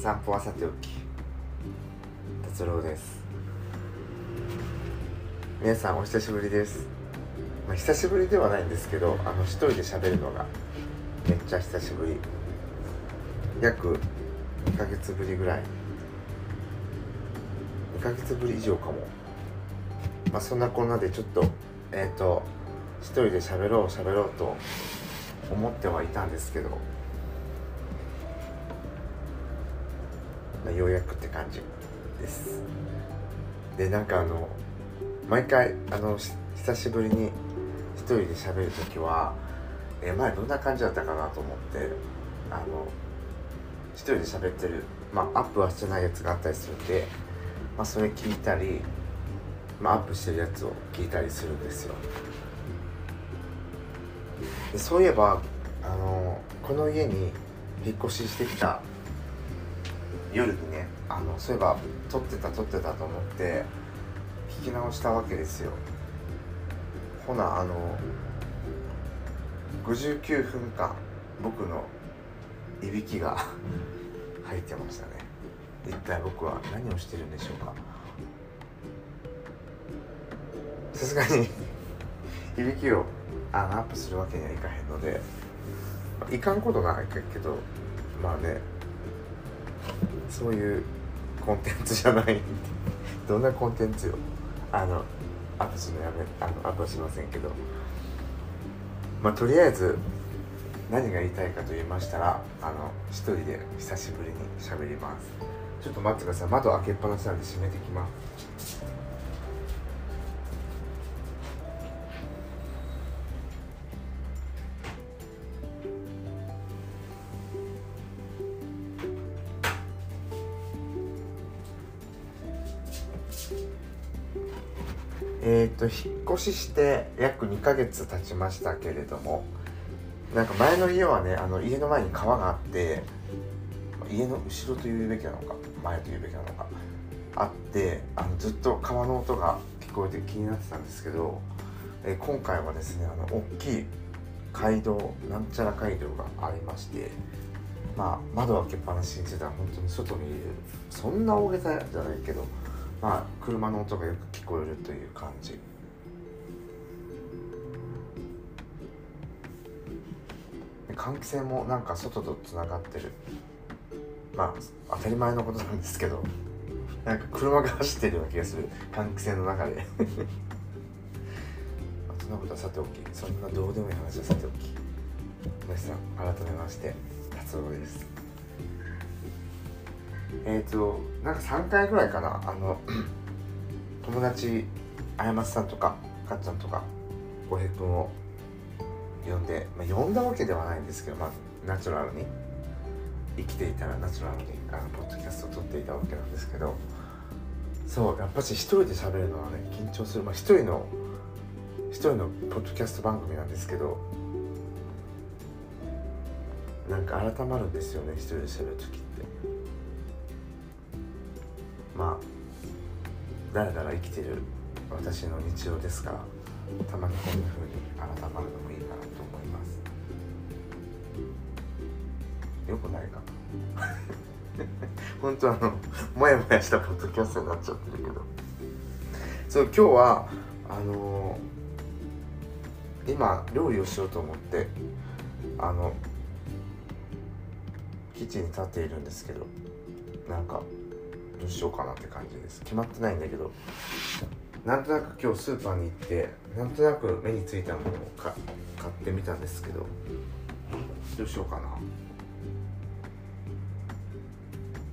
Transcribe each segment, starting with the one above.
散歩はさておき達郎です。皆さんお久しぶりです、まあ、久しぶりではないんですけどあの一人で喋るのがめっちゃ久しぶり。約2ヶ月ぶりぐらい。2ヶ月ぶり以上かも。まあそんなこんなでちょっとえっ、と一人で喋ろう喋ろうと思ってはいたんですけど、感じです。でなんかあの毎回あの久しぶりに一人で喋る時は、え前どんな感じだったかなと思ってあの一人で喋ってるまあアップはしてないやつがあったりするんで、まあ、それ聞いたり、まあ、アップしてるやつを聞いたりするんですよ。でそういえばあのこの家に引っ越ししてきた夜にねあのそういえば撮ってた撮ってたと思って聞き直したわけですよ。ほなあの59分間僕のいびきが入ってましたね。一体僕は何をしてるんでしょうか。さすがに いびきをあのアップするわけにはいかへんのでいかんことないけどまあねそういうコンテンツじゃないどんなコンテンツよ。あのアップするのやめあのアップはしませんけど。まあとりあえず何が言いたいかと言いましたらあの一人で久しぶりに喋ります。ちょっと待ってください。窓開けっぱなしなんで閉めてきます。と引っ越して約2ヶ月経ちましたけれどもなんか前の家はねあの家の前に川があって家の後ろというべきなのか前というべきなのかあってあのずっと川の音が聞こえて気になってたんですけど、え今回はですねあの大きい街道なんちゃら街道がありましてまあ窓開けっぱなしにしてたら本当に外にいるそんな大げさじゃないけどまあ車の音がよく聞こえるという感じ。換気扇もなんか外とつながってる。まあ当たり前のことなんですけどなんか車が走ってるような気がする。換気扇の中で。そんなことはさておきそんなどうでもいい話はさておき。皆さん改めまして達郎です。えっ、ー、となんか3回ぐらいかなあの友達あやまつさんとかかっちゃんとか浩平君を呼んで、まあ、呼んだわけではないんですけど、まあ、ナチュラルに生きていたらナチュラルにあのポッドキャストを撮っていたわけなんですけどそうやっぱし一人で喋るのはね緊張する。まあ一人の一人のポッドキャスト番組なんですけどなんか改まるんですよね一人で喋る時って。まあだらだら生きてる私の日常ですからたまにこんな風に改まるのもよくないな。本当あのもやもやしたポッドキャストになっちゃってるけど。そう今日はあの今料理をしようと思ってあのキッチンに立っているんですけどなんかどうしようかなって感じです。決まってないんだけどなんとなく今日スーパーに行ってなんとなく目についたものを買ってみたんですけどどうしようかな。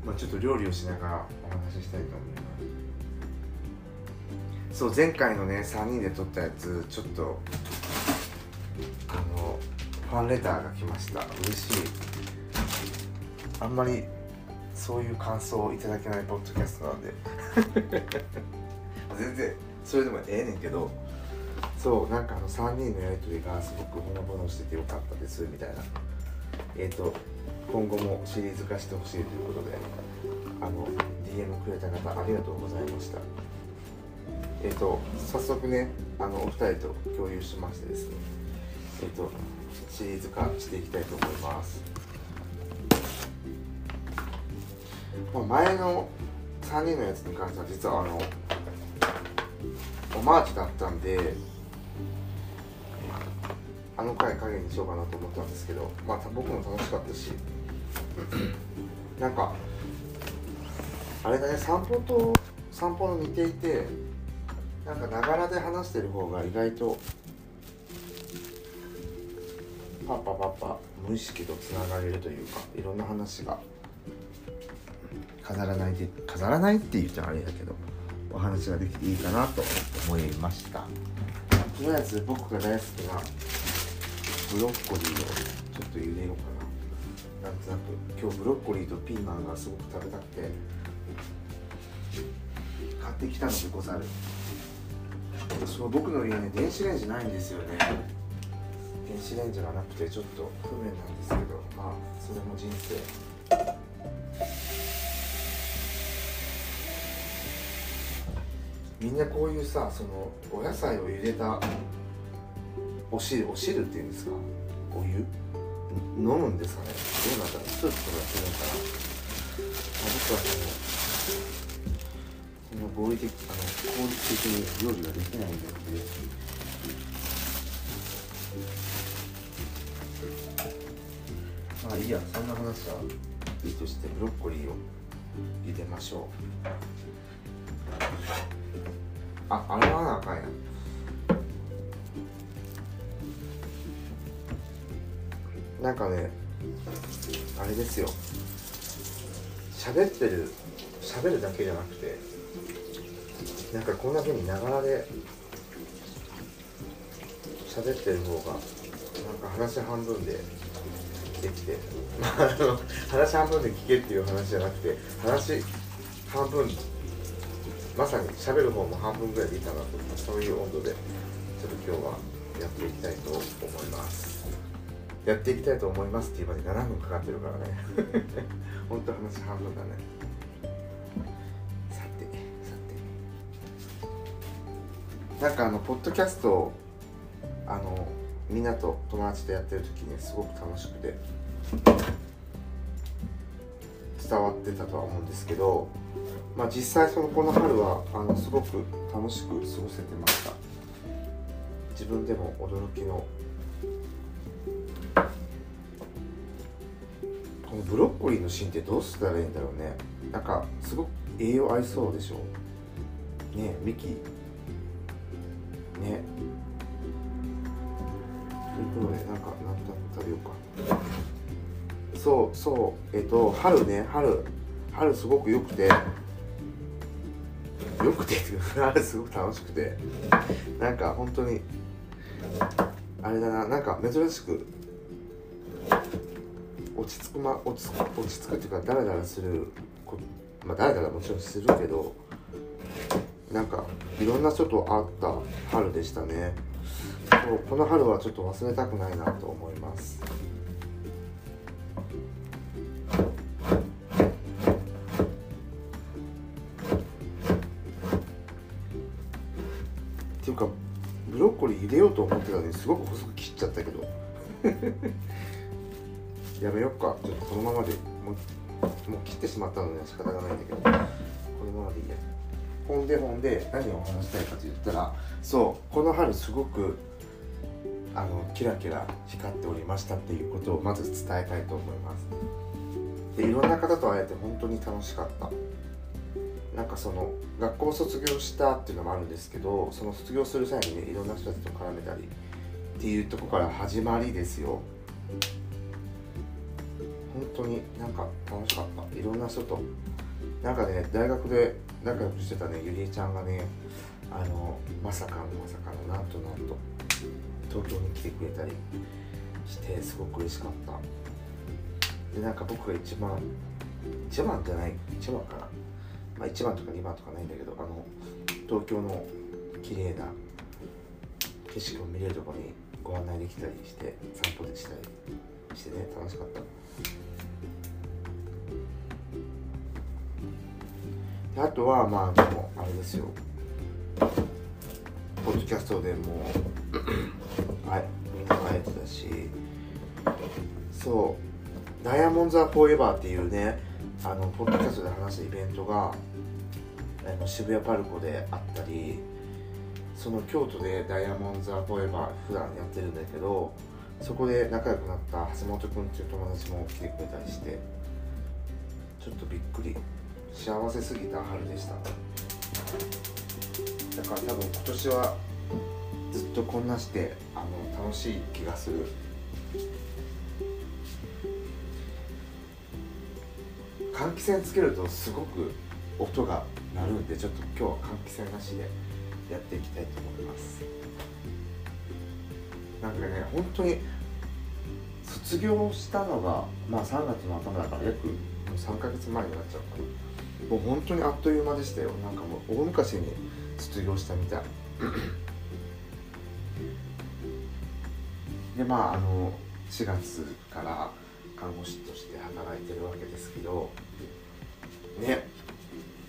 まあちょっと料理をしながらお話ししたいと思います。そう前回のね3人で撮ったやつちょっとあのファンレターが来ました。嬉しい。あんまりそういう感想をいただけないポッドキャストなんで。全然それでもええねんけど。そうなんかあの3人のやり取りがすごくほのぼのしててよかったですみたいな。えっ、と今後もシリーズ化してほしいということであの DM くれた方ありがとうございました。えっ、と早速ねあのお二人と共有しましてですねえっ、とシリーズ化していきたいと思います。まあ、前の3人のやつに関しては実はあのオマージュだったんであの回影にしようかなと思ったんですけどまあ僕も楽しかったしなんかあれだね散歩と散歩の似ていてなんかながらで話してる方が意外とパッパパッパ無意識とつながれるというかいろんな話が飾らないで飾らないって言ったらあれだけどお話ができていいかなと思いました。とりあえず僕が大好きなブロッコリーをちょっと茹でようかな。なんとなく今日ブロッコリーとピーマンがすごく食べたくて買ってきたのでござるその僕の家ね電子レンジないんですよね。電子レンジがなくてちょっと不便なんですけどまあそれも人生みんなこういうさそのお野菜を茹でたお汁お汁っていうんですかお湯飲むんですかね。どうなんだろうスープとかやってるのかな、まあ、僕はそのその合理的あの効率的に料理ができないんで。まあいいやそんな話はいいとしてブロッコリーを茹でましょう。あ洗わなあかんやなんかねあれですよ。喋ってる喋るだけじゃなくてなんかこんな風にながらで喋ってる方がなんか話半分でできて、まあ、あの話半分で聞けっていう話じゃなくて話半分まさに喋る方も半分ぐらいでいいかなとそういう温度でちょっと今日はやっていきたいと思います。やっていきたいと思いますっていうまで7分かかってるからね。本当話半分だね。さてさて。なんかあのポッドキャストをあのみんなと友達とやってる時にすごく楽しくて伝わってたとは思うんですけどまあ、実際そのこの春はあのすごく楽しく過ごせてました。自分でも驚きののブロッコリーの芯ってどうしたらいいんだろうね。なんかすごく栄養合いそうでしょ。ねえ幹ね。ということでなんか何と食べようか。そうそう。えっと春ね春。春すごく良くて。よくてあれ すごく楽しくて。なんか本当にあれだななんか珍しく落ち着くま落ち落ち着くっていうかダラダラするまあダラダラもちろんするけどなんかいろんな人と会った春でしたね。そうこの春はちょっと忘れたくないなと思います。っていうかブロッコリー入れようと思ってたのにすごく細く切っちゃったけど。やめよっか。ちょっとこのままでもうもう切ってしまったので仕方がないんだけど。このままでいいや。ほんでほんで何を話したいかと言ったらそうこの春すごくあのキラキラ光っておりましたっていうことをまず伝えたいと思います。でいろんな方と会えて本当に楽しかった。なんかその学校を卒業したっていうのもあるんですけどその卒業する際にねいろんな人たちと絡めたりっていうとこから始まりですよ。本当になんか楽しかった。いろんな人と。なんかね大学で仲良くしてたねゆりえちゃんがねあのまさかのまさかのなんとなんと東京に来てくれたりしてすごく嬉しかった。でなんか僕が一番一番じゃない一番かな。まあ、1番とか2番とかないんだけどあの東京の綺麗な景色を見れるとこにご案内できたりして散歩でしたりしてね楽しかった。あとはまあでもあれですよ。ポッドキャストでも はいみんな会えてたし。そう「ダイヤモンド・ザ・フォーエバー」っていうねあのポッドキャストで話したイベントがあの渋谷パルコであったりその京都でダイヤモンド・ザ・フォーエバー普段やってるんだけどそこで仲良くなった橋本君っていう友達も来てくれたりしてちょっとびっくり幸せすぎた春でした。だから多分今年はずっとこんなしてあの楽しい気がする。換気扇つけるとすごく音が鳴るんでちょっと今日は換気扇なしでやっていきたいと思います。なんかね本当に卒業したのがまあ3月の頭だから約3ヶ月前になっちゃうかな。もう本当にあっという間でしたよ。なんかもう大昔に卒業したみたい。でまああの4月から看護師として働いてるわけですけどね。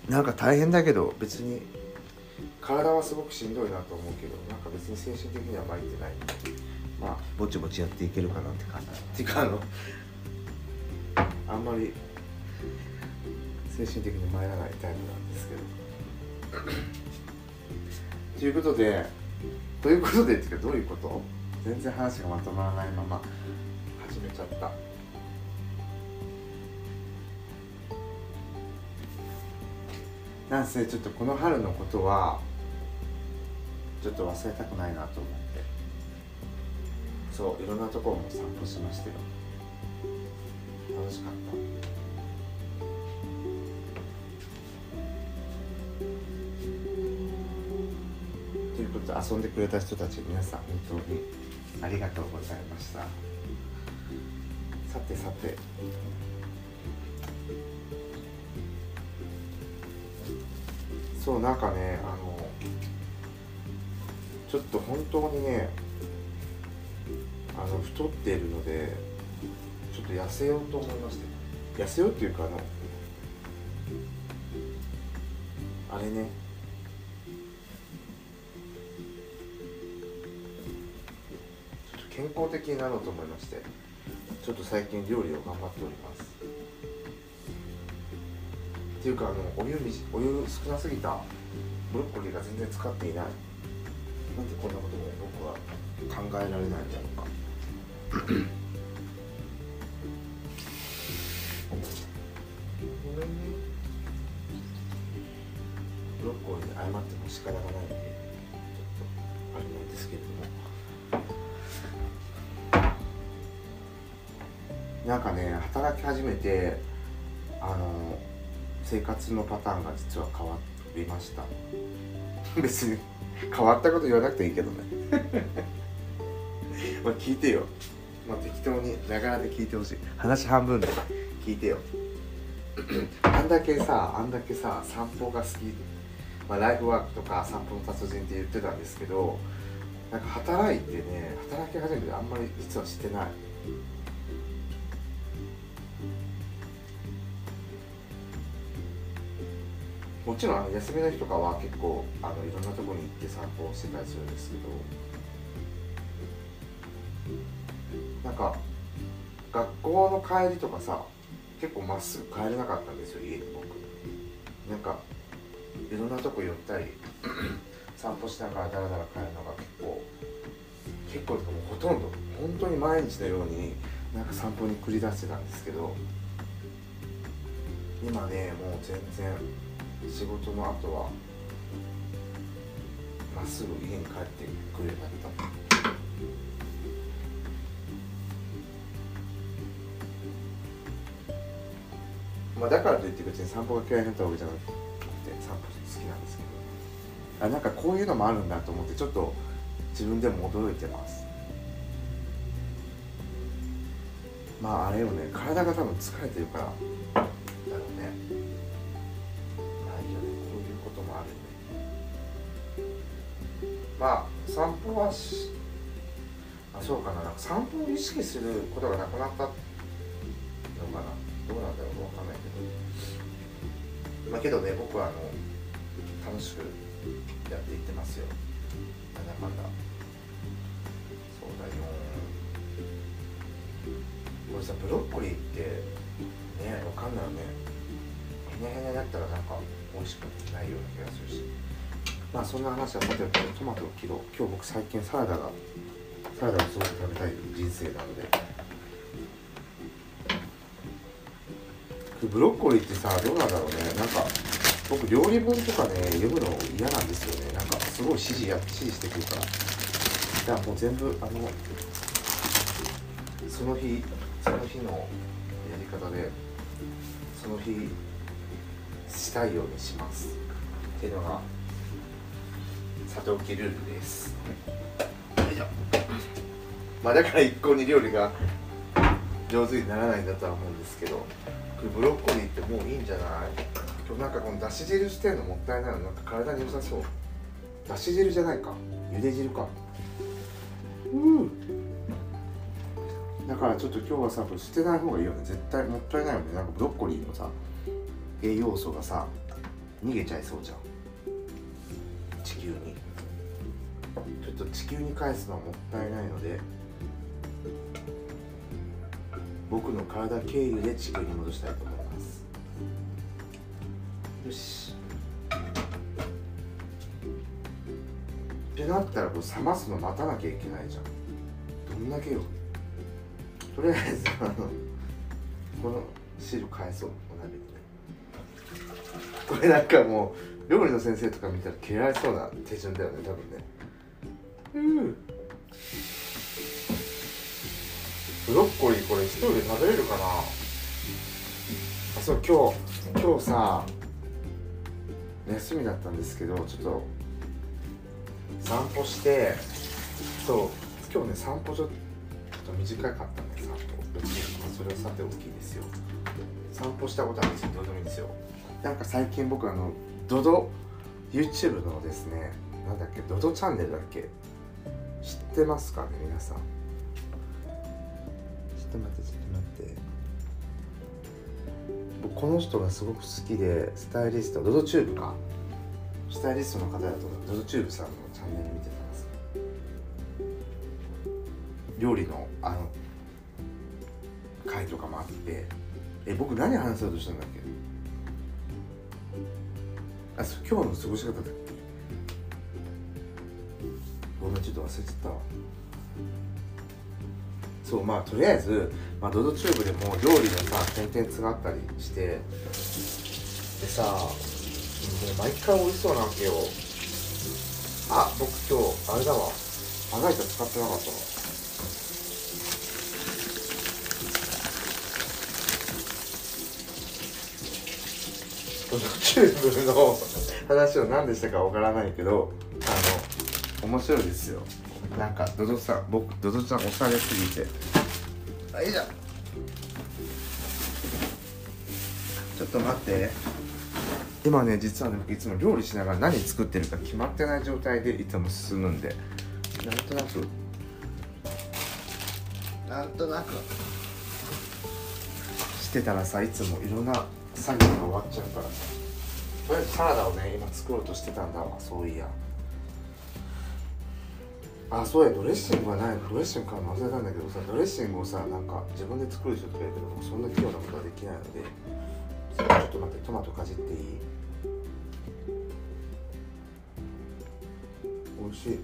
なんか大変だけど別に体はすごくしんどいなと思うけどなんか別に精神的には参ってないまあぼちぼちやっていけるかなって感じ。っていうかあのあんまり精神的に参らないタイプなんですけど。ということでということでっていうかどういうこと？全然話がまとまらないまま始めちゃった。なんせちょっとこの春のことはちょっと忘れたくないなと思って。そういろんなところも散歩しましたよ。楽しかった。と遊んでくれた人たち皆さん本当にありがとうございました。さてさて。そうなんかねあのちょっと本当にねあの太っているのでちょっと痩せようと思いまして。痩せようっていうかあのあれね健康的になろうと思いましてちょっと最近料理を頑張っております。っていうかあのお湯みお湯少なすぎたブロッコリーが全然使っていない。なんでこんなことを僕は考えられないんだろうか。生活のパターンが実は変わりました。別に変わったこと言わなくていいけどね。まあ聞いてよ。まあ適当にながらで聞いてほしい。話半分で聞いてよ。あんだけさあんだけさ散歩が好き、まあ、ライフワークとか散歩の達人って言ってたんですけどなんか働いてね働き始めてあんまり実はしてない。もちろん休みの日とかは結構あのいろんなとこに行って散歩をしてたりするんですけどなんか学校の帰りとかさ結構まっすぐ帰れなかったんですよ家に僕。なんかいろんなとこ寄ったり 散歩しながらダラダラ帰るのが結構結構とかもうほとんど本当に毎日のようになんか散歩に繰り出してたんですけど今ねもう全然仕事の後はまっすぐ家に帰ってくれるようになったまあだからといって別に散歩が嫌いになったわけじゃなくて散歩好きなんですけど。あなんかこういうのもあるんだと思ってちょっと自分でも驚いてます。まああれよね。体が多分疲れてるからまあ散歩はしあそうかな。なんか散歩を意識することがなくなったのかな。どうなんだろうわかんないけど。まあけどね僕はあの楽しくやっていってますよ。なんだかんだ。そうだよこれさブロッコリーってねわかんないよね。へにゃへにゃだったらなんか美味しくないような気がするし。まあそんな話はさておきトマトを切ろう今日僕最近サラダがサラダをすごく食べたい人生なので。ブロッコリーってさどうなんだろうね。なんか僕料理本とかね読むの嫌なんですよね。なんかすごい指示や指示してくるから。じゃあもう全部あのその日その日のやり方でその日したいようにします。っていうのがさておきルールです。よいしょ。まあだから一向に料理が上手にならないんだとは思うんですけどこれブロッコリーってもういいんじゃない？今日なんかこのだし汁してんのもったいないのなんか体に良さそう。だし汁じゃないか。茹で汁か。うん。だからちょっと今日はさこれ捨てない方がいいよね。絶対もったいないよね。なんかブロッコリーのさ栄養素がさ逃げちゃいそうじゃん。地球に。と地球に返すのはもったいないので僕の体経由で地球に戻したいと思います。よし。ってなったらこう冷ますの待たなきゃいけないじゃん。どんだけよ。とりあえずあのこの汁返そう。お鍋にこれなんかもう料理の先生とか見たら嫌われそうな手順だよね多分ね。ブロッコリーこれ一人で食べれるかな？あそう今日今日さ休みだったんですけどちょっと散歩してそう今日ね散歩ちょっと短かったんで散歩、それはさておきいですよ。散歩したことあるんですよ。どうでもいいんですよ。なんか最近僕あのドド YouTube のですねなんだっけドドチャンネルだっけ？ってますかね皆さん。ちょっと待ってちょっと待って。僕この人がすごく好きでスタイリストドドチューブか。スタイリストの方だとドドチューブさんのチャンネル見てたんです。料理のあの回とかもあって。え僕何話そうとしたんだっけ？あ今日の過ごし方だっけ？ちょっと忘れちゃったそうまあとりあえず、まあ、ドドチューブでも料理のさコンテンツがあったりしてでさもう毎回美味しそうなわけよ。あ僕今日あれだわ。まな板使ってなかったわ。ドドチューブの話は何でしたかわからないけど面白いですよ。なんかドドさん僕ドドちゃんおしゃれすぎて。あいいじゃんちょっと待って。今ね実はねいつも料理しながら何作ってるか決まってない状態でいつも進むんで。なんとなく。なんとなく。してたらさいつもいろんな作業が終わっちゃうから。さとりあえずサラダをね今作ろうとしてたんだわそういや。あそうやドレッシングはないドレッシング買うの忘れたんだけどさドレッシングをさなんか自分で作る人とか言うけどそんな器用なことはできないのでちょっと待ってトマトかじっていい？美味しい。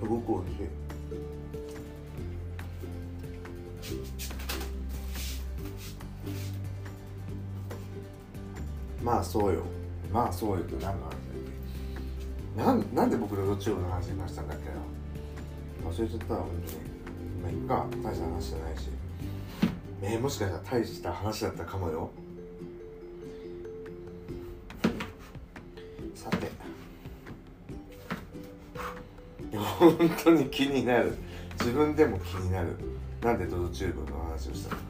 すごく美味しい。まあそうよ。まあそうよって何の話だっけなんなんで僕のどっちの話にしたんだっけな。忘れちゃったわ本当に。まあいっか。大した話じゃないし。えー、もしかしたら大した話だったかもよ。さて。いや本当に気になる。自分でも気になる。なんでドドチューブの話をしたの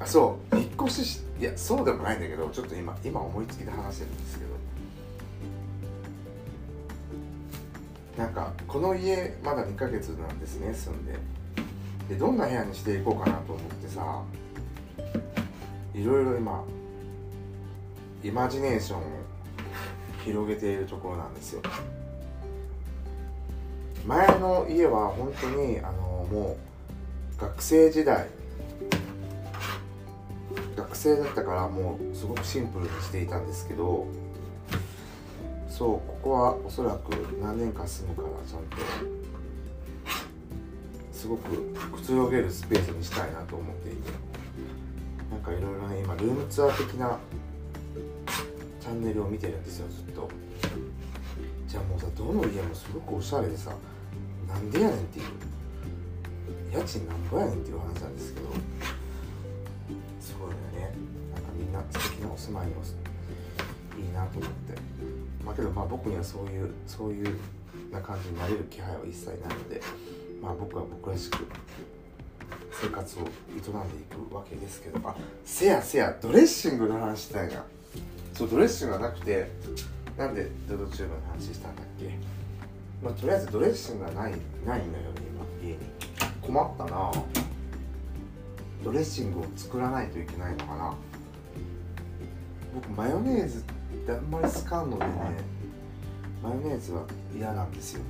あそう。引っ越ししいやそうでもないんだけどちょっと今今思いつきで話してるんですけど。なんかこの家まだ2ヶ月なんですね住んで。でどんな部屋にしていこうかなと思ってさいろいろ今イマジネーションを広げているところなんですよ。前の家は本当にあのもう学生時代学生だったからもうすごくシンプルにしていたんですけどそうここはおそらく何年か住むからちゃんと。すごくくつろげるスペースにしたいなと思っていて。なんかいろいろね今ルームツアー的なチャンネルを見てるんですよずっと。じゃあもうさどの家もすごくおしゃれでさなんでやねんっていう。家賃なんぼやねんっていう話なんですけど。すごいよね。なんかみんな素敵なお住まいをいいなと思って。まあけどまあ僕にはそういうそういうな感じになれる気配は一切ないのでまあ僕は僕らしく生活を営んでいくわけですけどあせやせやドレッシングの話したいな。そうドレッシングがなくてなんでドドチューブの話したんだっけ？まあとりあえずドレッシングがないないのよ今家に。困ったな。ドレッシングを作らないといけないのかな。僕マヨネーズってあんまり使うのでねマヨネーズは嫌なんですよ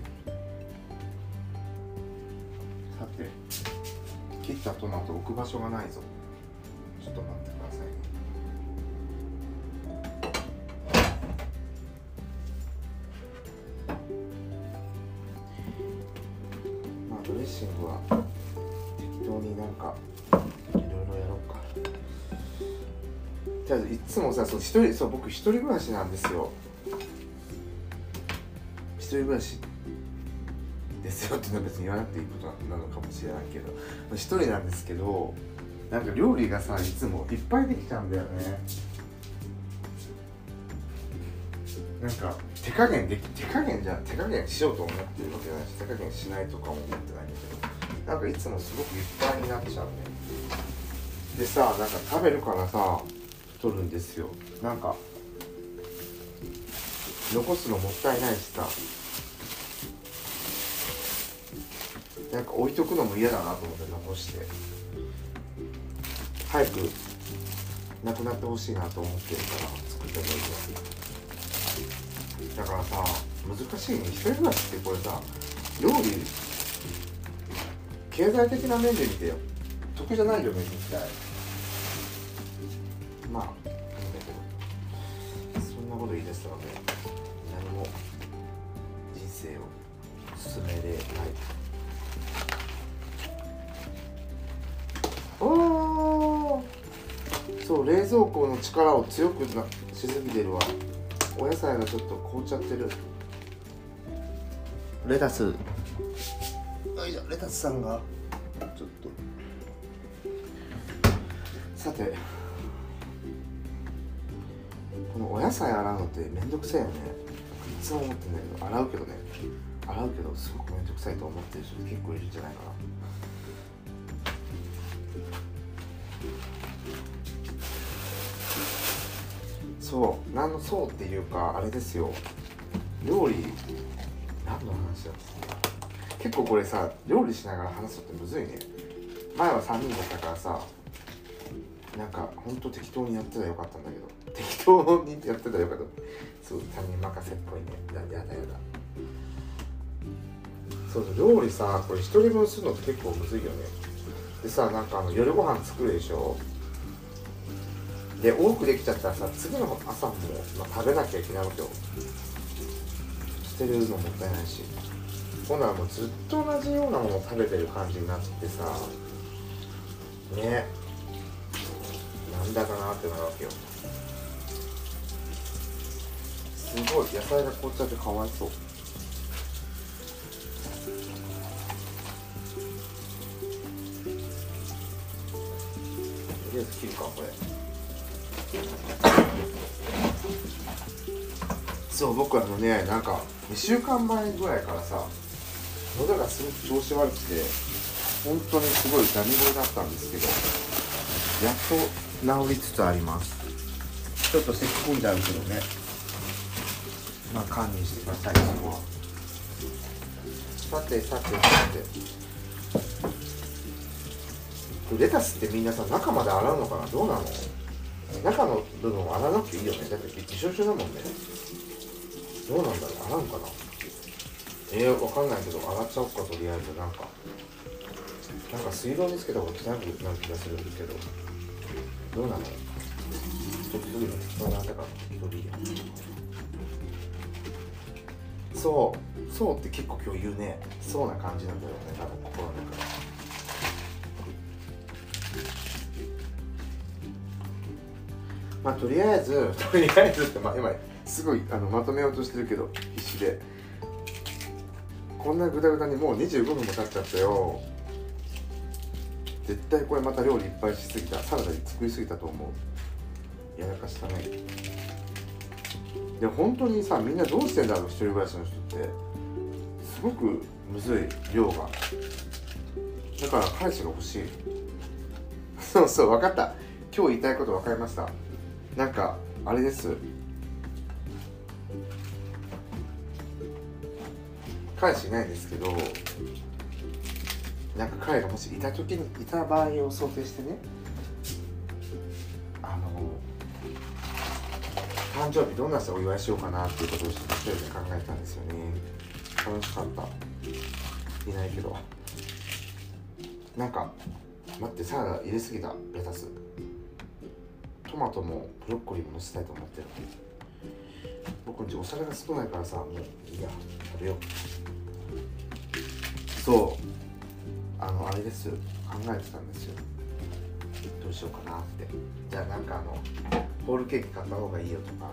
さて切ったトマト置く場所がないぞ。ちょっと待ってくださいね。まあドレッシングは適当になんかじゃあいつもさそう一人そう僕一人暮らしなんですよ。一人暮らしですよっていうのは別に言わなくていいことなのかもしれないけど。一人なんですけどなんか料理がさいつもいっぱいできちゃうんだよね。なんか手加減でき手加減じゃ手加減しようと思ってるわけじゃないし手加減しないとかも思ってないんだけど。なんかいつもすごくいっぱいになっちゃうね。でさなんか食べるからさ取るんですよ。なんか残すのもったいないしさ。なんか置いとくのも嫌だなと思って残して。早くなくなってほしいなと思ってるから作ってもいいよだからさ難しいね一人暮らしってこれさ料理経済的な面で見てよ。得じゃないよね絶対どそんなこと言い出したらね。何も人生を進めれない。おー。そう冷蔵庫の力を強くなしすぎてるわ。お野菜がちょっと凍っちゃってる。レタス。レタスさんがちょっと。さてこのお野菜洗うのってめんどくさいよね。いつも思ってんだけど洗うけどね。洗うけどすごくめんどくさいと思ってる人結構いるんじゃないかな。そう何のそうっていうかあれですよ。料理何の話だった結構これさ料理しながら話すのってむずいね。前は3人だったからさなんかほんと適当にやってたらよかったんだけど。適当にやってたらよかった。そう他人任せっぽいね。ややだやだ。そうそう料理さこれ一人分するのって結構むずいよね。でさなんかあの夜ご飯作るでしょ。で多くできちゃったらさ次の朝も、まあ、食べなきゃいけないわけよ。捨てるのもったいないし。今度はもうずっと同じようなものを食べてる感じになってさ。ね。なんだかなってなるわけよ。すごい野菜が凍っちゃってかわいそう。とりあえず切るかこれ。そう僕あのねなんか2週間前ぐらいからさ喉がすごく調子悪くて本当にすごいダミ声だったんですけどやっと治りつつあります。ちょっと咳き込んじゃうけどね。まあ堪忍してくださいそこは。さてさてさて。レタスってみんなさ中まで洗うのかな？どうなの？中の部分を洗わなくていいよね。だってびしょびしょだもんね。どうなんだろう？洗うかな？えー、わかんないけど洗っちゃおうかとりあえず。なんかなんか水道につけた方が汚くなる気がするんですけどどうなの？鳥そう。そうって結構今日言うね。そうな感じなんだよね多分心の中まあとりあえず とりあえずって、まあ、今すごいあのまとめようとしてるけど必死で。こんなグダグダにもう25分も経っちゃったよ絶対これまた料理いっぱいしすぎたサラダに作りすぎたと思う。やらかしたね。で本当にさみんなどうしてんだろう一人暮らしの人って。すごくむずい量が。だから彼氏が欲しい。そうそう分かった。今日言いたいこと分かりました。なんかあれです。彼氏いないんですけどなんか彼がもしいた時にいた場合を想定してねあの誕生日どんな人お祝いしようかなっていうことを一人で考えたんですよね。楽しかった。いないけど。なんか待ってサラダ入れすぎた。レタス。トマトもブロッコリーものせたいと思ってる。僕んちお皿が少ないからさもういいや。食べよう。そう。あのあれです考えてたんですよ。どうしようかなって。じゃあなんかあのホールケーキ買った方がいいよとか。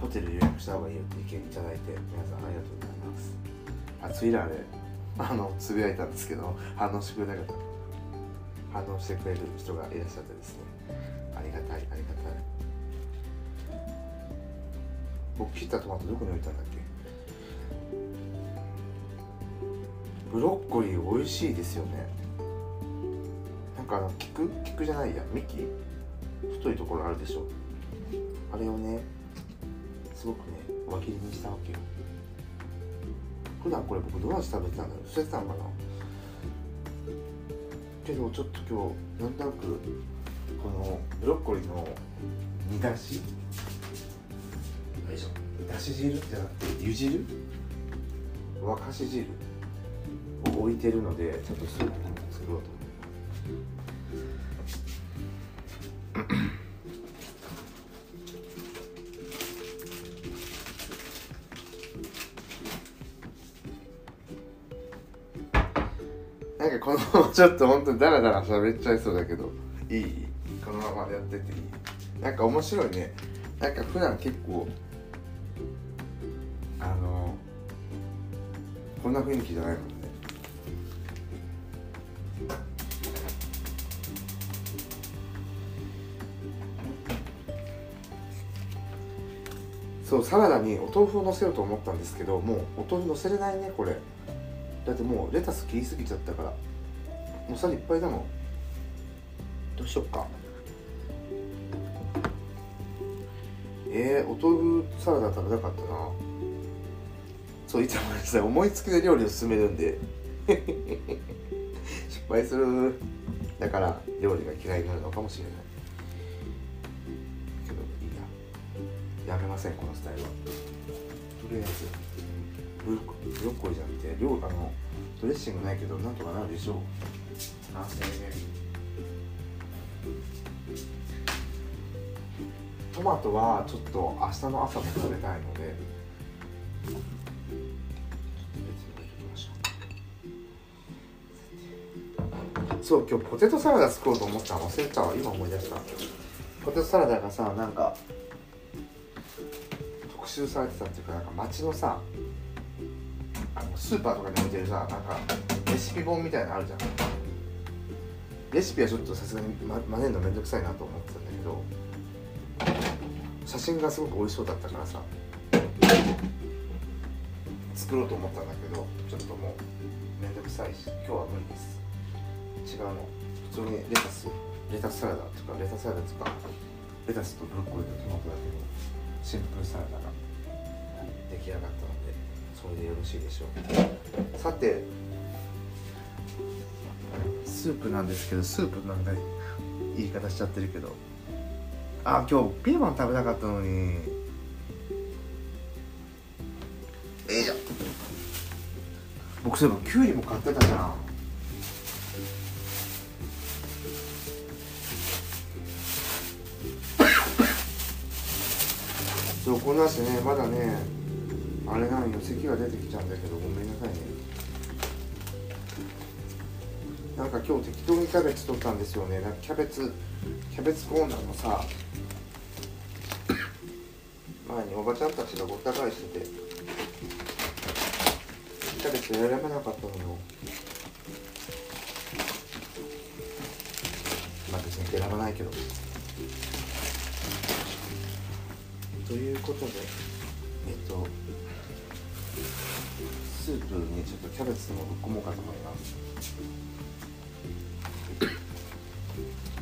ホテル予約した方がいいよって意見いただいて皆さんありがとうございます。あツイッターであのつぶやいたんですけど反応してくれなかった。反応してくれる人がいらっしゃってですね。ありがたいありがたい。僕切ったトマトどこに置いたんだっけ？ブロッコリー美味しいですよね。なんかあの菊菊じゃない？や幹太いところあるでしょ。あれをねすごくね輪切りにしたわけよ。普段これ僕どうやって食べてたんだろう捨ててたのかな？けどちょっと今日なんとなくこのブロッコリーの煮出し？だし汁じゃなくて湯汁？沸かし汁？を置いてるのでちょっとスープ作ろうと思いなんかこのままちょっと本当にダラダラ喋っちゃいそうだけどいい？このままやってていい？なんか面白いね。なんか普段結構あのこんな雰囲気じゃないもそうサラダにお豆腐をのせようと思ったんですけどもうお豆腐のせれないねこれ。だってもうレタス切りすぎちゃったから。もう皿いっぱいだもん。どうしよっか。えー、お豆腐サラダ食べたかったな。そういつもですね思いつきで料理を進めるんで。失敗する。だから料理が嫌いになるのかもしれない。ませんこのスタイルは。とりあえずブロッコリーじゃなくて料あのドレッシングないけどなんとかなるでしょう。完成トマトはちょっと明日の朝も食べたいのでそう今日ポテトサラダ作ろうと思ったの忘れたわ。今思い出した。ポテトサラダがさなんか集されてたっていうかなんか街のさあのスーパーとかに置いてるさなんかレシピ本みたいなのあるじゃん。レシピはちょっとさすがにま真似るのめんどくさいなと思ってたんだけど写真がすごく美味しそうだったからさ作ろうと思ったんだけどちょっともうめんどくさいし今日は無理です。違うの。普通にレタスレタスサラダとかレタスサラダとかレタスとブロッコリーとトマトだけのシンプルサラダが。出来上がったのでそれでよろしいでしょうさてスープなんですけどスープなんか言い方しちゃってるけど。あ今日ピーマン食べなかったのに。えい、ー、僕そういえばきゅうりも買ってたじゃん。そうこんなしねまだねあれなんよ咳が出てきちゃうんだけどごめんなさいね。なんか今日適当にキャベツ取ったんですよね。なんかキャベツキャベツコーナーのさ前におばちゃんたちがごった返しててキャベツ選べなかったのよ。まあ別に選ばないけど。ということでえっとスープにちょっとキャベツでもぶっ込もうかと思います。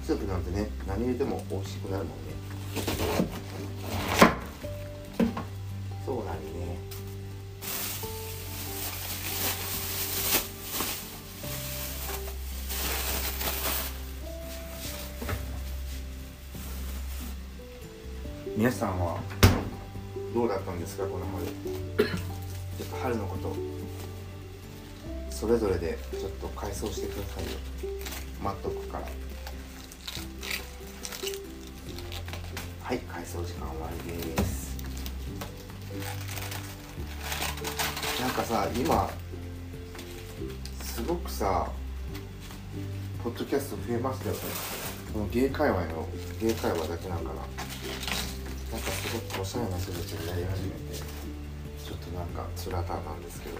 スープなんてね何入れても美味しくなるもんね。そうなんね。皆さんはどうだったんですかこの春。ちょっと春のことそれぞれでちょっと回想してくださいよ。待っとくから。はい回想時間終わりです。なんかさ今すごくさポッドキャスト増えましたよね。この芸界隈の芸界隈だけなんかな。なんかすごくおしゃれな人たちがやり始めて。となんかつらたなんですけど。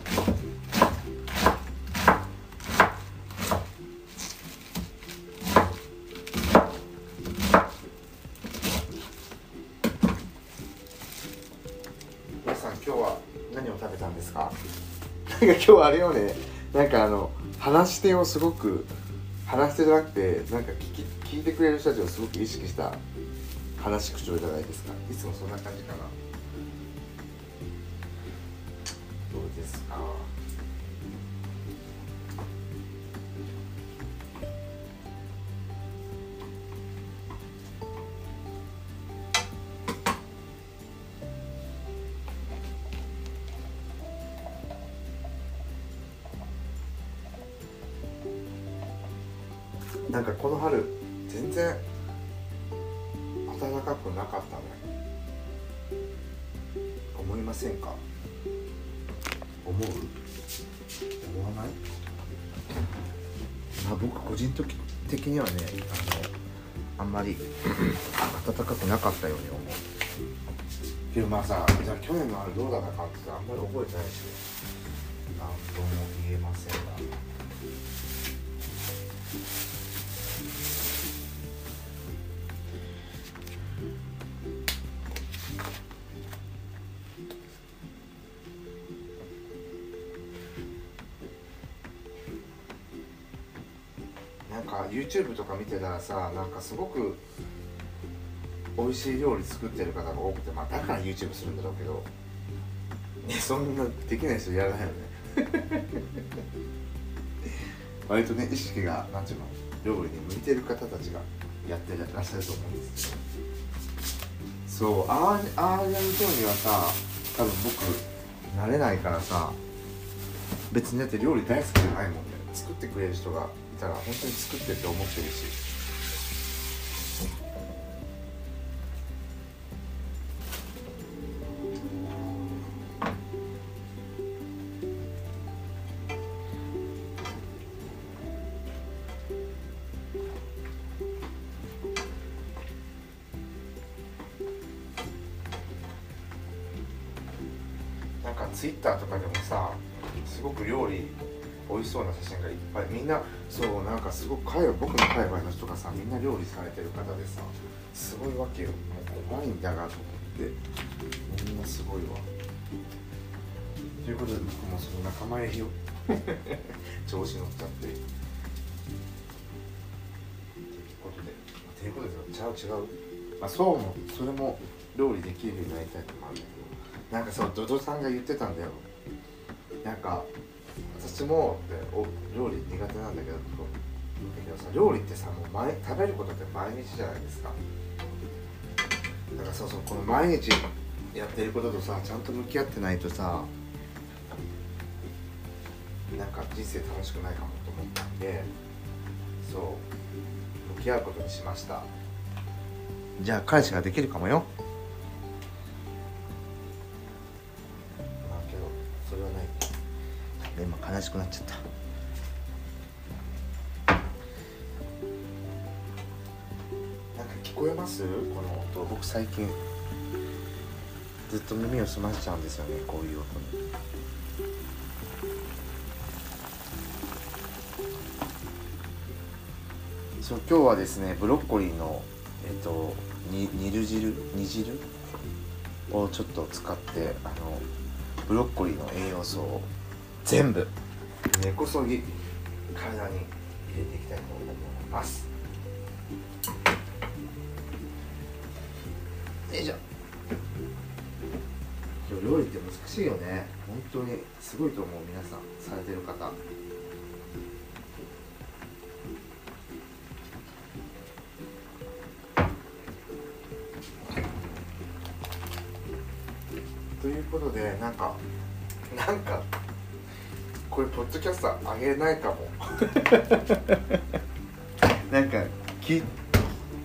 皆さん今日は何を食べたんですか？なんか今日あれよね。なんかあの話し手をすごく話し手じゃなくてなんか聞き聞いてくれる人たちをすごく意識した話し口調じゃないですか。いつもそんな感じかな。なんかこの春全然暖かくなかったね。思いませんか？思う？思わない？まあ僕個人的にはねあのあんまり暖かくなかったように思う。けどまあさじゃあ去年の春どうだったかってあんまり覚えてないし何とも言えませんが YouTube とか見てたらさなんかすごく美味しい料理作ってる方が多くてまあだから YouTube するんだろうけどいやそんなできない人やらないよね。割とね意識がなんていうの料理に向いてる方たちがやってらっしゃると思うんですけどそうああああやる人にはさ多分僕慣れないからさ別にだって料理大好きじゃないもんね。作ってくれる人がたら本当に作ってって思ってるし。なんかツイッターとかでもさすごく料理美味しそうな写真がいっぱいみんなそうなんかすごく海外僕の海外の人がさみんな料理されてる方でさすごいわけよ。もう怖いんだなと思って。みんなすごいわ。ということで僕もその仲間入りを。調子乗っちゃって。ということでということでちゃう違う。まあそうもそれも料理できるようになりたいともあるんだけど。なんかそうドドさんが言ってたんだよ。なんか私もってお料理苦手なんだけど料理ってさもう毎食べることって毎日じゃないですか。だからそうそうこの毎日やってることとさちゃんと向き合ってないとさなんか人生楽しくないかもと思ったんでそう向き合うことにしました。じゃあ彼氏ができるかもよ。悲しくなっちゃった。なんか聞こえます？この音。僕最近ずっと耳を澄ましちゃうんですよねこういう音に。そう今日はですねブロッコリーのえっとに煮る汁？煮汁？をちょっと使ってあのブロッコリーの栄養素を全部。根こそぎ体に入れていきたいと思います。よいしょ。料理って難しいよね。本当に。すごいと思う皆さん。されてる方。ということでなんかなんかこれポッドキャストあげないかも。なんかき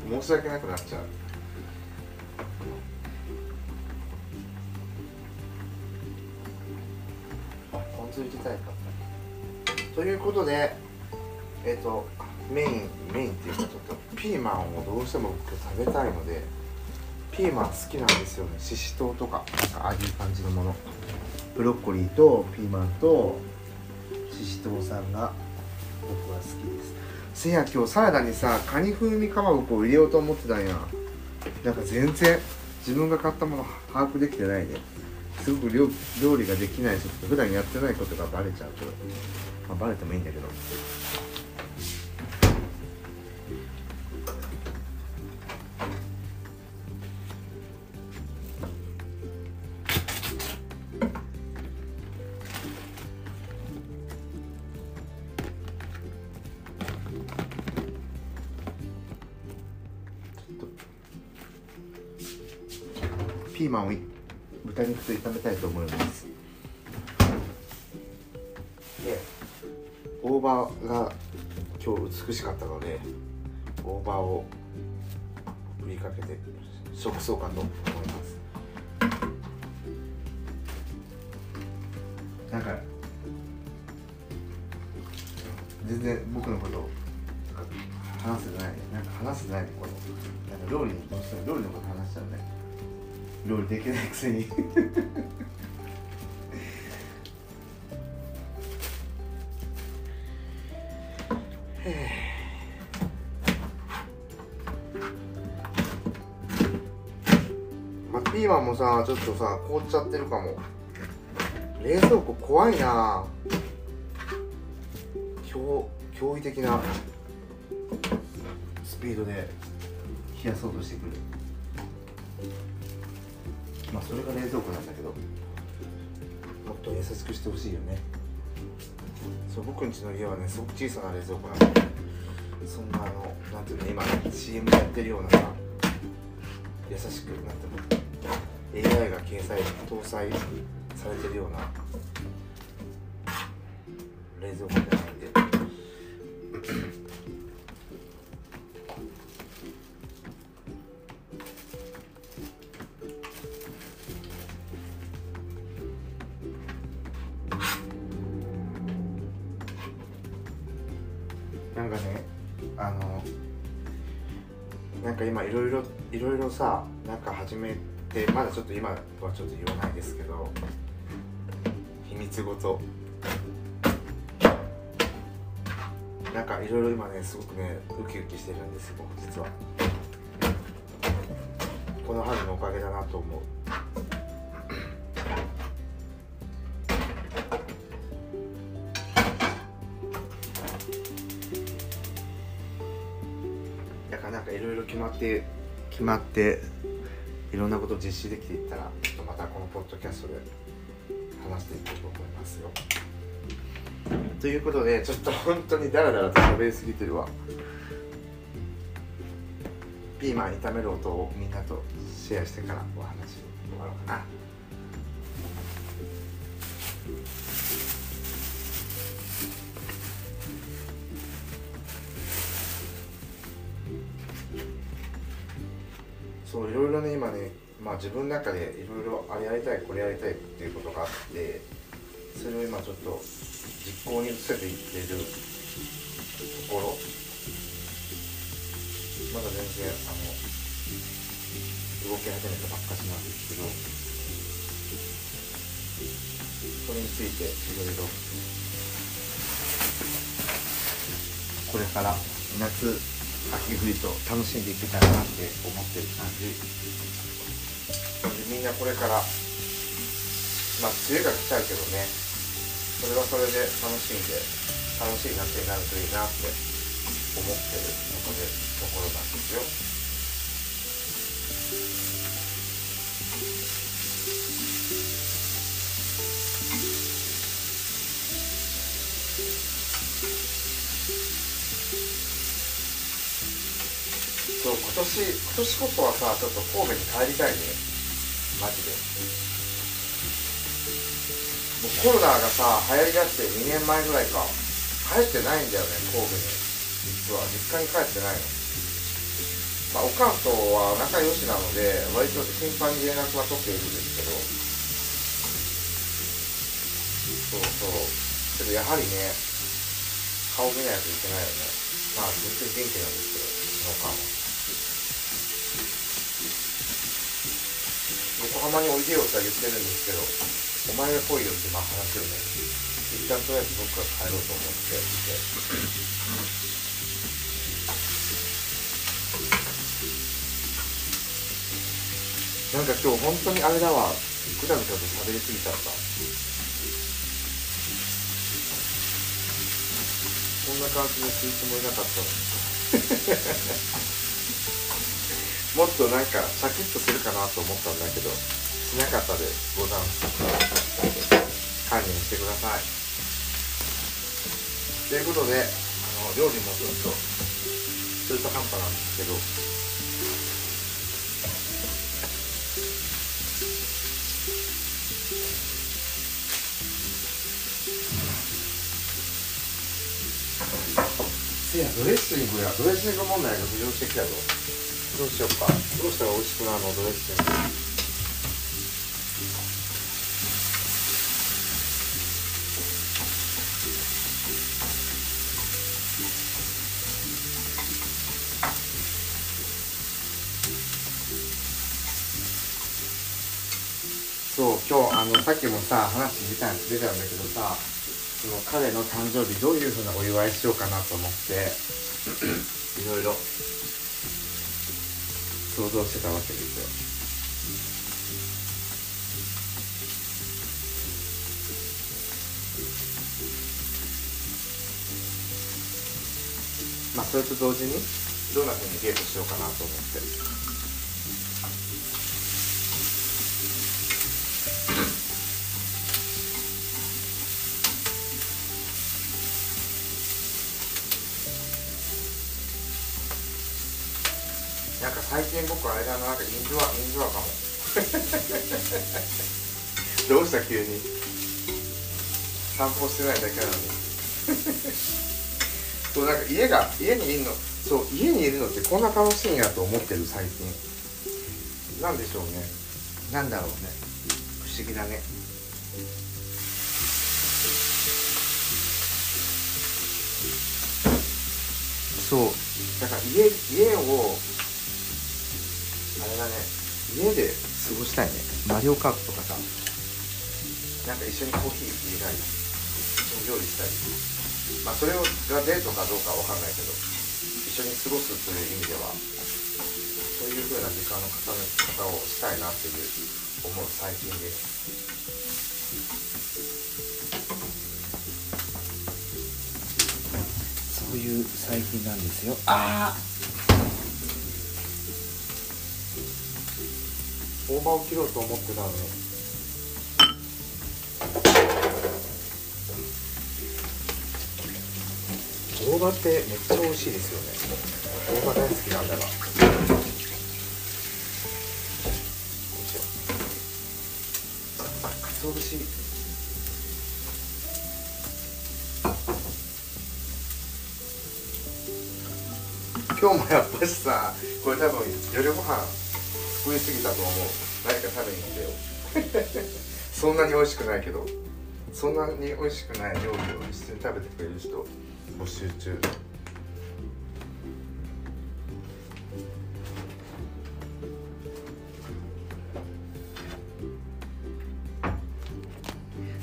申し訳なくなっちゃう。あポン酢入れたいか。ということでえっ、とメインメインっていうかちょっとピーマンをどうしても僕食べたいのでピーマン好きなんですよね。ししとうとかああいう感じのもの。ブロッコリーとピーマンとししとうさんが僕は好きです。せや今日サラダにさカニ風味かまぼこを入れようと思ってたんや。なんか全然自分が買ったもの把握できてないね。すごく料理ができない人と普段やってないことがバレちゃうけど、まあ、バレてもいいんだけど。マンを豚肉と炒めたいと思います。で大葉が今日美しかったので大葉を振りかけて食そうかと思います。なんか全然僕のこと話せてない。なんか話せてないこのなんか料理にどうしても料理のこと話しちゃうね料理できないくせに。まあ、ピーマンもさちょっとさ凍っちゃってるかも。冷蔵庫怖いな。驚驚異的なスピードで冷やそうとしてくる。まあそれが冷蔵庫なんだけど。もっと優しくしてほしいよね。そう僕ん家の家はねすごく小さな冷蔵庫なのでそんなあのなんていうの今 CM やってるようなさ優しくなんていうの AI が掲載搭載されてるような冷蔵庫じゃない。今はちょっと言わないですけど秘密ごと。なんかいろいろ今ねすごくねウキウキしてるんです僕実は。この春のおかげだなと思う。だからなんかいろいろ決まって決まっていろんなことを実施できていったらちょっとまたこのポッドキャストで話していこうと思いますよ。ということでちょっと本当にダラダラと喋りすぎてるわ。ピーマン炒める音をみんなとシェアしてからお話終わろうかな。そういろいろね今ねまあ自分の中でいろいろあれやりたいこれやりたいっていうことがあってそれを今ちょっと実行に移せていってるところまだ全然あの動き始めたばっかしなんですけどそれについていろいろこれから夏秋冬と楽しんでいけたらなって思ってる感じ。みんなこれからまあ梅雨が来ちゃうけどね。それはそれで楽しんで楽しい夏になるといいなって思ってるのでところなんですよ。年今年こそはさちょっと神戸に帰りたいね。マジで。もうコロナがさ流行りだして2年前ぐらいか帰ってないんだよね神戸に。実は。実家に帰ってないの。まあおかんとは仲良しなので割と頻繁に連絡は取っているんですけど。そうそう。けどやはりね顔見ないといけないよね。まあ全然元気なんですけどそのおかんは。横浜においでよって言ってるんですけどお前が来いよってまあ話をね一旦とりあえず僕が帰ろうと思っていて。なんか今日本当にあれだわ。ぐだぐだと喋りすぎちゃった。こんな感じでするつもりなかったのに。もっとなんかシャキッとするかなと思ったんだけどしなかったでござんす。堪忍してください。ということであの料理もちょっと中途半端なんですけど。せやドレッシングやドレッシング問題が浮上してきたぞ。どうしようか。どうしたら美味しくなるの？ドレッシングそう今日あのさっきもさ話出た出たんだけどさその彼の誕生日どういうふうなお祝いしようかなと思って。いろいろ。想像してたわけですよ。まあそれと同時にどんなふうにデートしようかなと思って。最近僕あれだななんかインドアインドアかも。どうした急に？散歩してないだけなのに。そうなんか家が家にいるの？そう家にいるのってこんな楽しいんやと思ってる最近。なんでしょうね。なんだろうね。不思議だね。そう。だから家家をあれだね。家で過ごしたいね。マリオカートとかさ。なんか一緒にコーヒー入れたり一緒に料理したり。まあそれがデートかどうかわかんないけど一緒に過ごすという意味ではそういう風な時間の重ね方をしたいなっていう思う最近です。そういう最近なんですよ。ああ大葉を切ろうと思ってたのに。大葉ってめっちゃ美味しいですよね。大葉大好きなんだが。よいしょかつお節。今日もやっぱしさこれ多分夜ご飯増えすぎたと思う。何か食べに来てよ。そんなに美味しくないけどそんなに美味しくない料理を一緒に食べてくれる人募集中。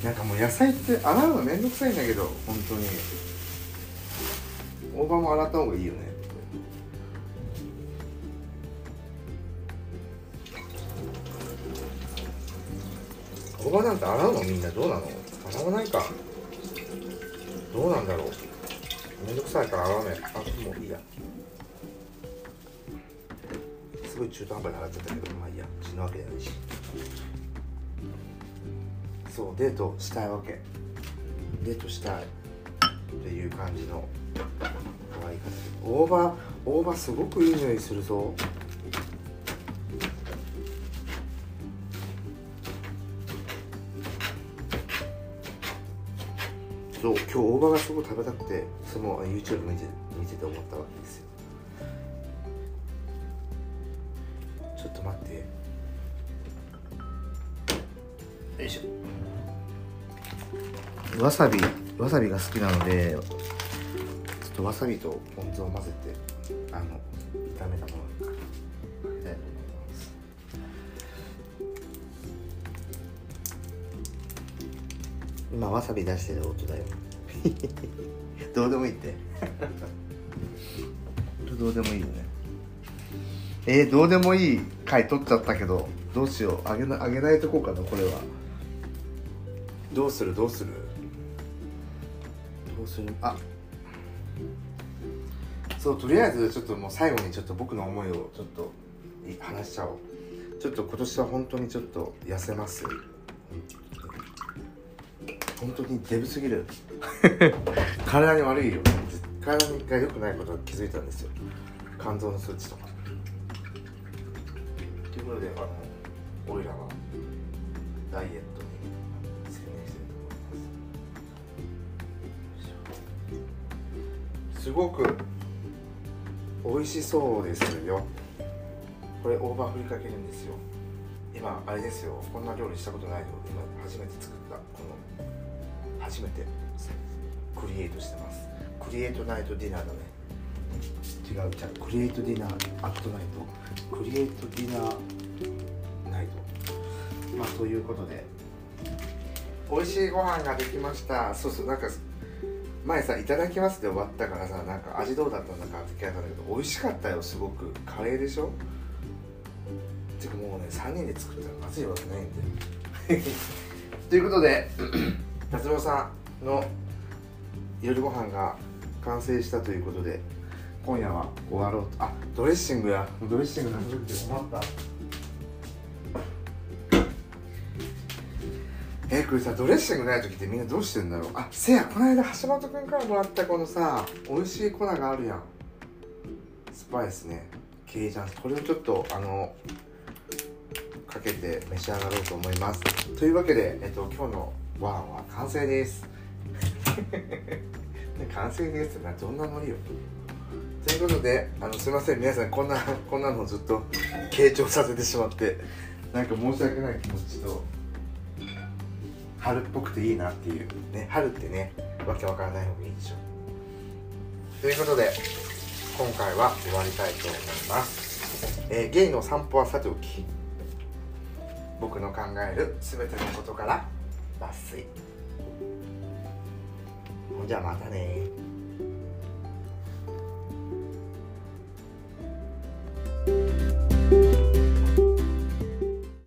なんかもう野菜って洗うのめんどくさいんだけど本当に。大葉も洗った方がいいよね。大葉なんて洗うの？みんなどうなの？洗わないか。どうなんだろう。めんどくさいから洗わない。あもういいや。すごい中途半端に洗っちゃったけどまあいいや。死ぬわけじゃないし。そうデートしたいわけ。デートしたいっていう感じの可愛い感じ。大葉大葉すごくいい匂いするぞ。そう今日大葉がすごい食べたくてその YouTube 見て見てて思ったわけですよ。ちょっと待って。よいしょ。わさびわさびが好きなのでちょっとわさびとポン酢を混ぜてあの炒めたもの今わさび出してる音だよ。どうでもいいって。どうでもいいよね。えー、どうでもいい回取っちゃったけどどうしよう。あげなあげないとこうかなこれは。どうする？どうする？どうする？あ。そうとりあえずちょっともう最後にちょっと僕の思いをちょっとい話しちゃおう。ちょっと今年は本当にちょっと痩せます本当にデブすぎる。体に悪いよ。体が良くないことに気づいたんですよ。肝臓の数値とか。ということであのオイラはダイエットに専念してると思います。すごく美味しそうですよ。これ大葉振りかけるんですよ。今あれですよ。こんな料理したことないよ今初めて作ったこの初めて create してます。 create night dinner だね。違うじゃ create dinner at night。 create dinner night。まあということで。美味しいご飯ができました。そうそうなんか前さ「いただきます」で終わったからさなんか味どうだったんだかって聞かれたんだけど美味しかったよすごく。カレーでしょ？てかもうね3人で作ったらまずいわけないんで。ということで達郎さんの夜ご飯が完成したということで今夜は終わろうと。あドレッシングや。ドレッシングなくて困った。えー、これさドレッシングない時ってみんなどうしてんだろう。あせやこの間橋本君からもらったこのさ美味しい粉があるやん。スパイスね。ケイジャンこれをちょっとあのかけて召し上がろうと思います。というわけで、えっと、今日のご飯は完成です。完成ですってなどんなノリよ。ということであのすいません。皆さんこんなこんなのずっと傾聴させてしまってなんか申し訳ない気持ちと春っぽくていいなっていうね春ってねわけわからない方がいいでしょということで今回は終わりたいと思います、えー、ゲイの散歩はさておき。僕の考える全てのことから抜粋ほんじゃまたね。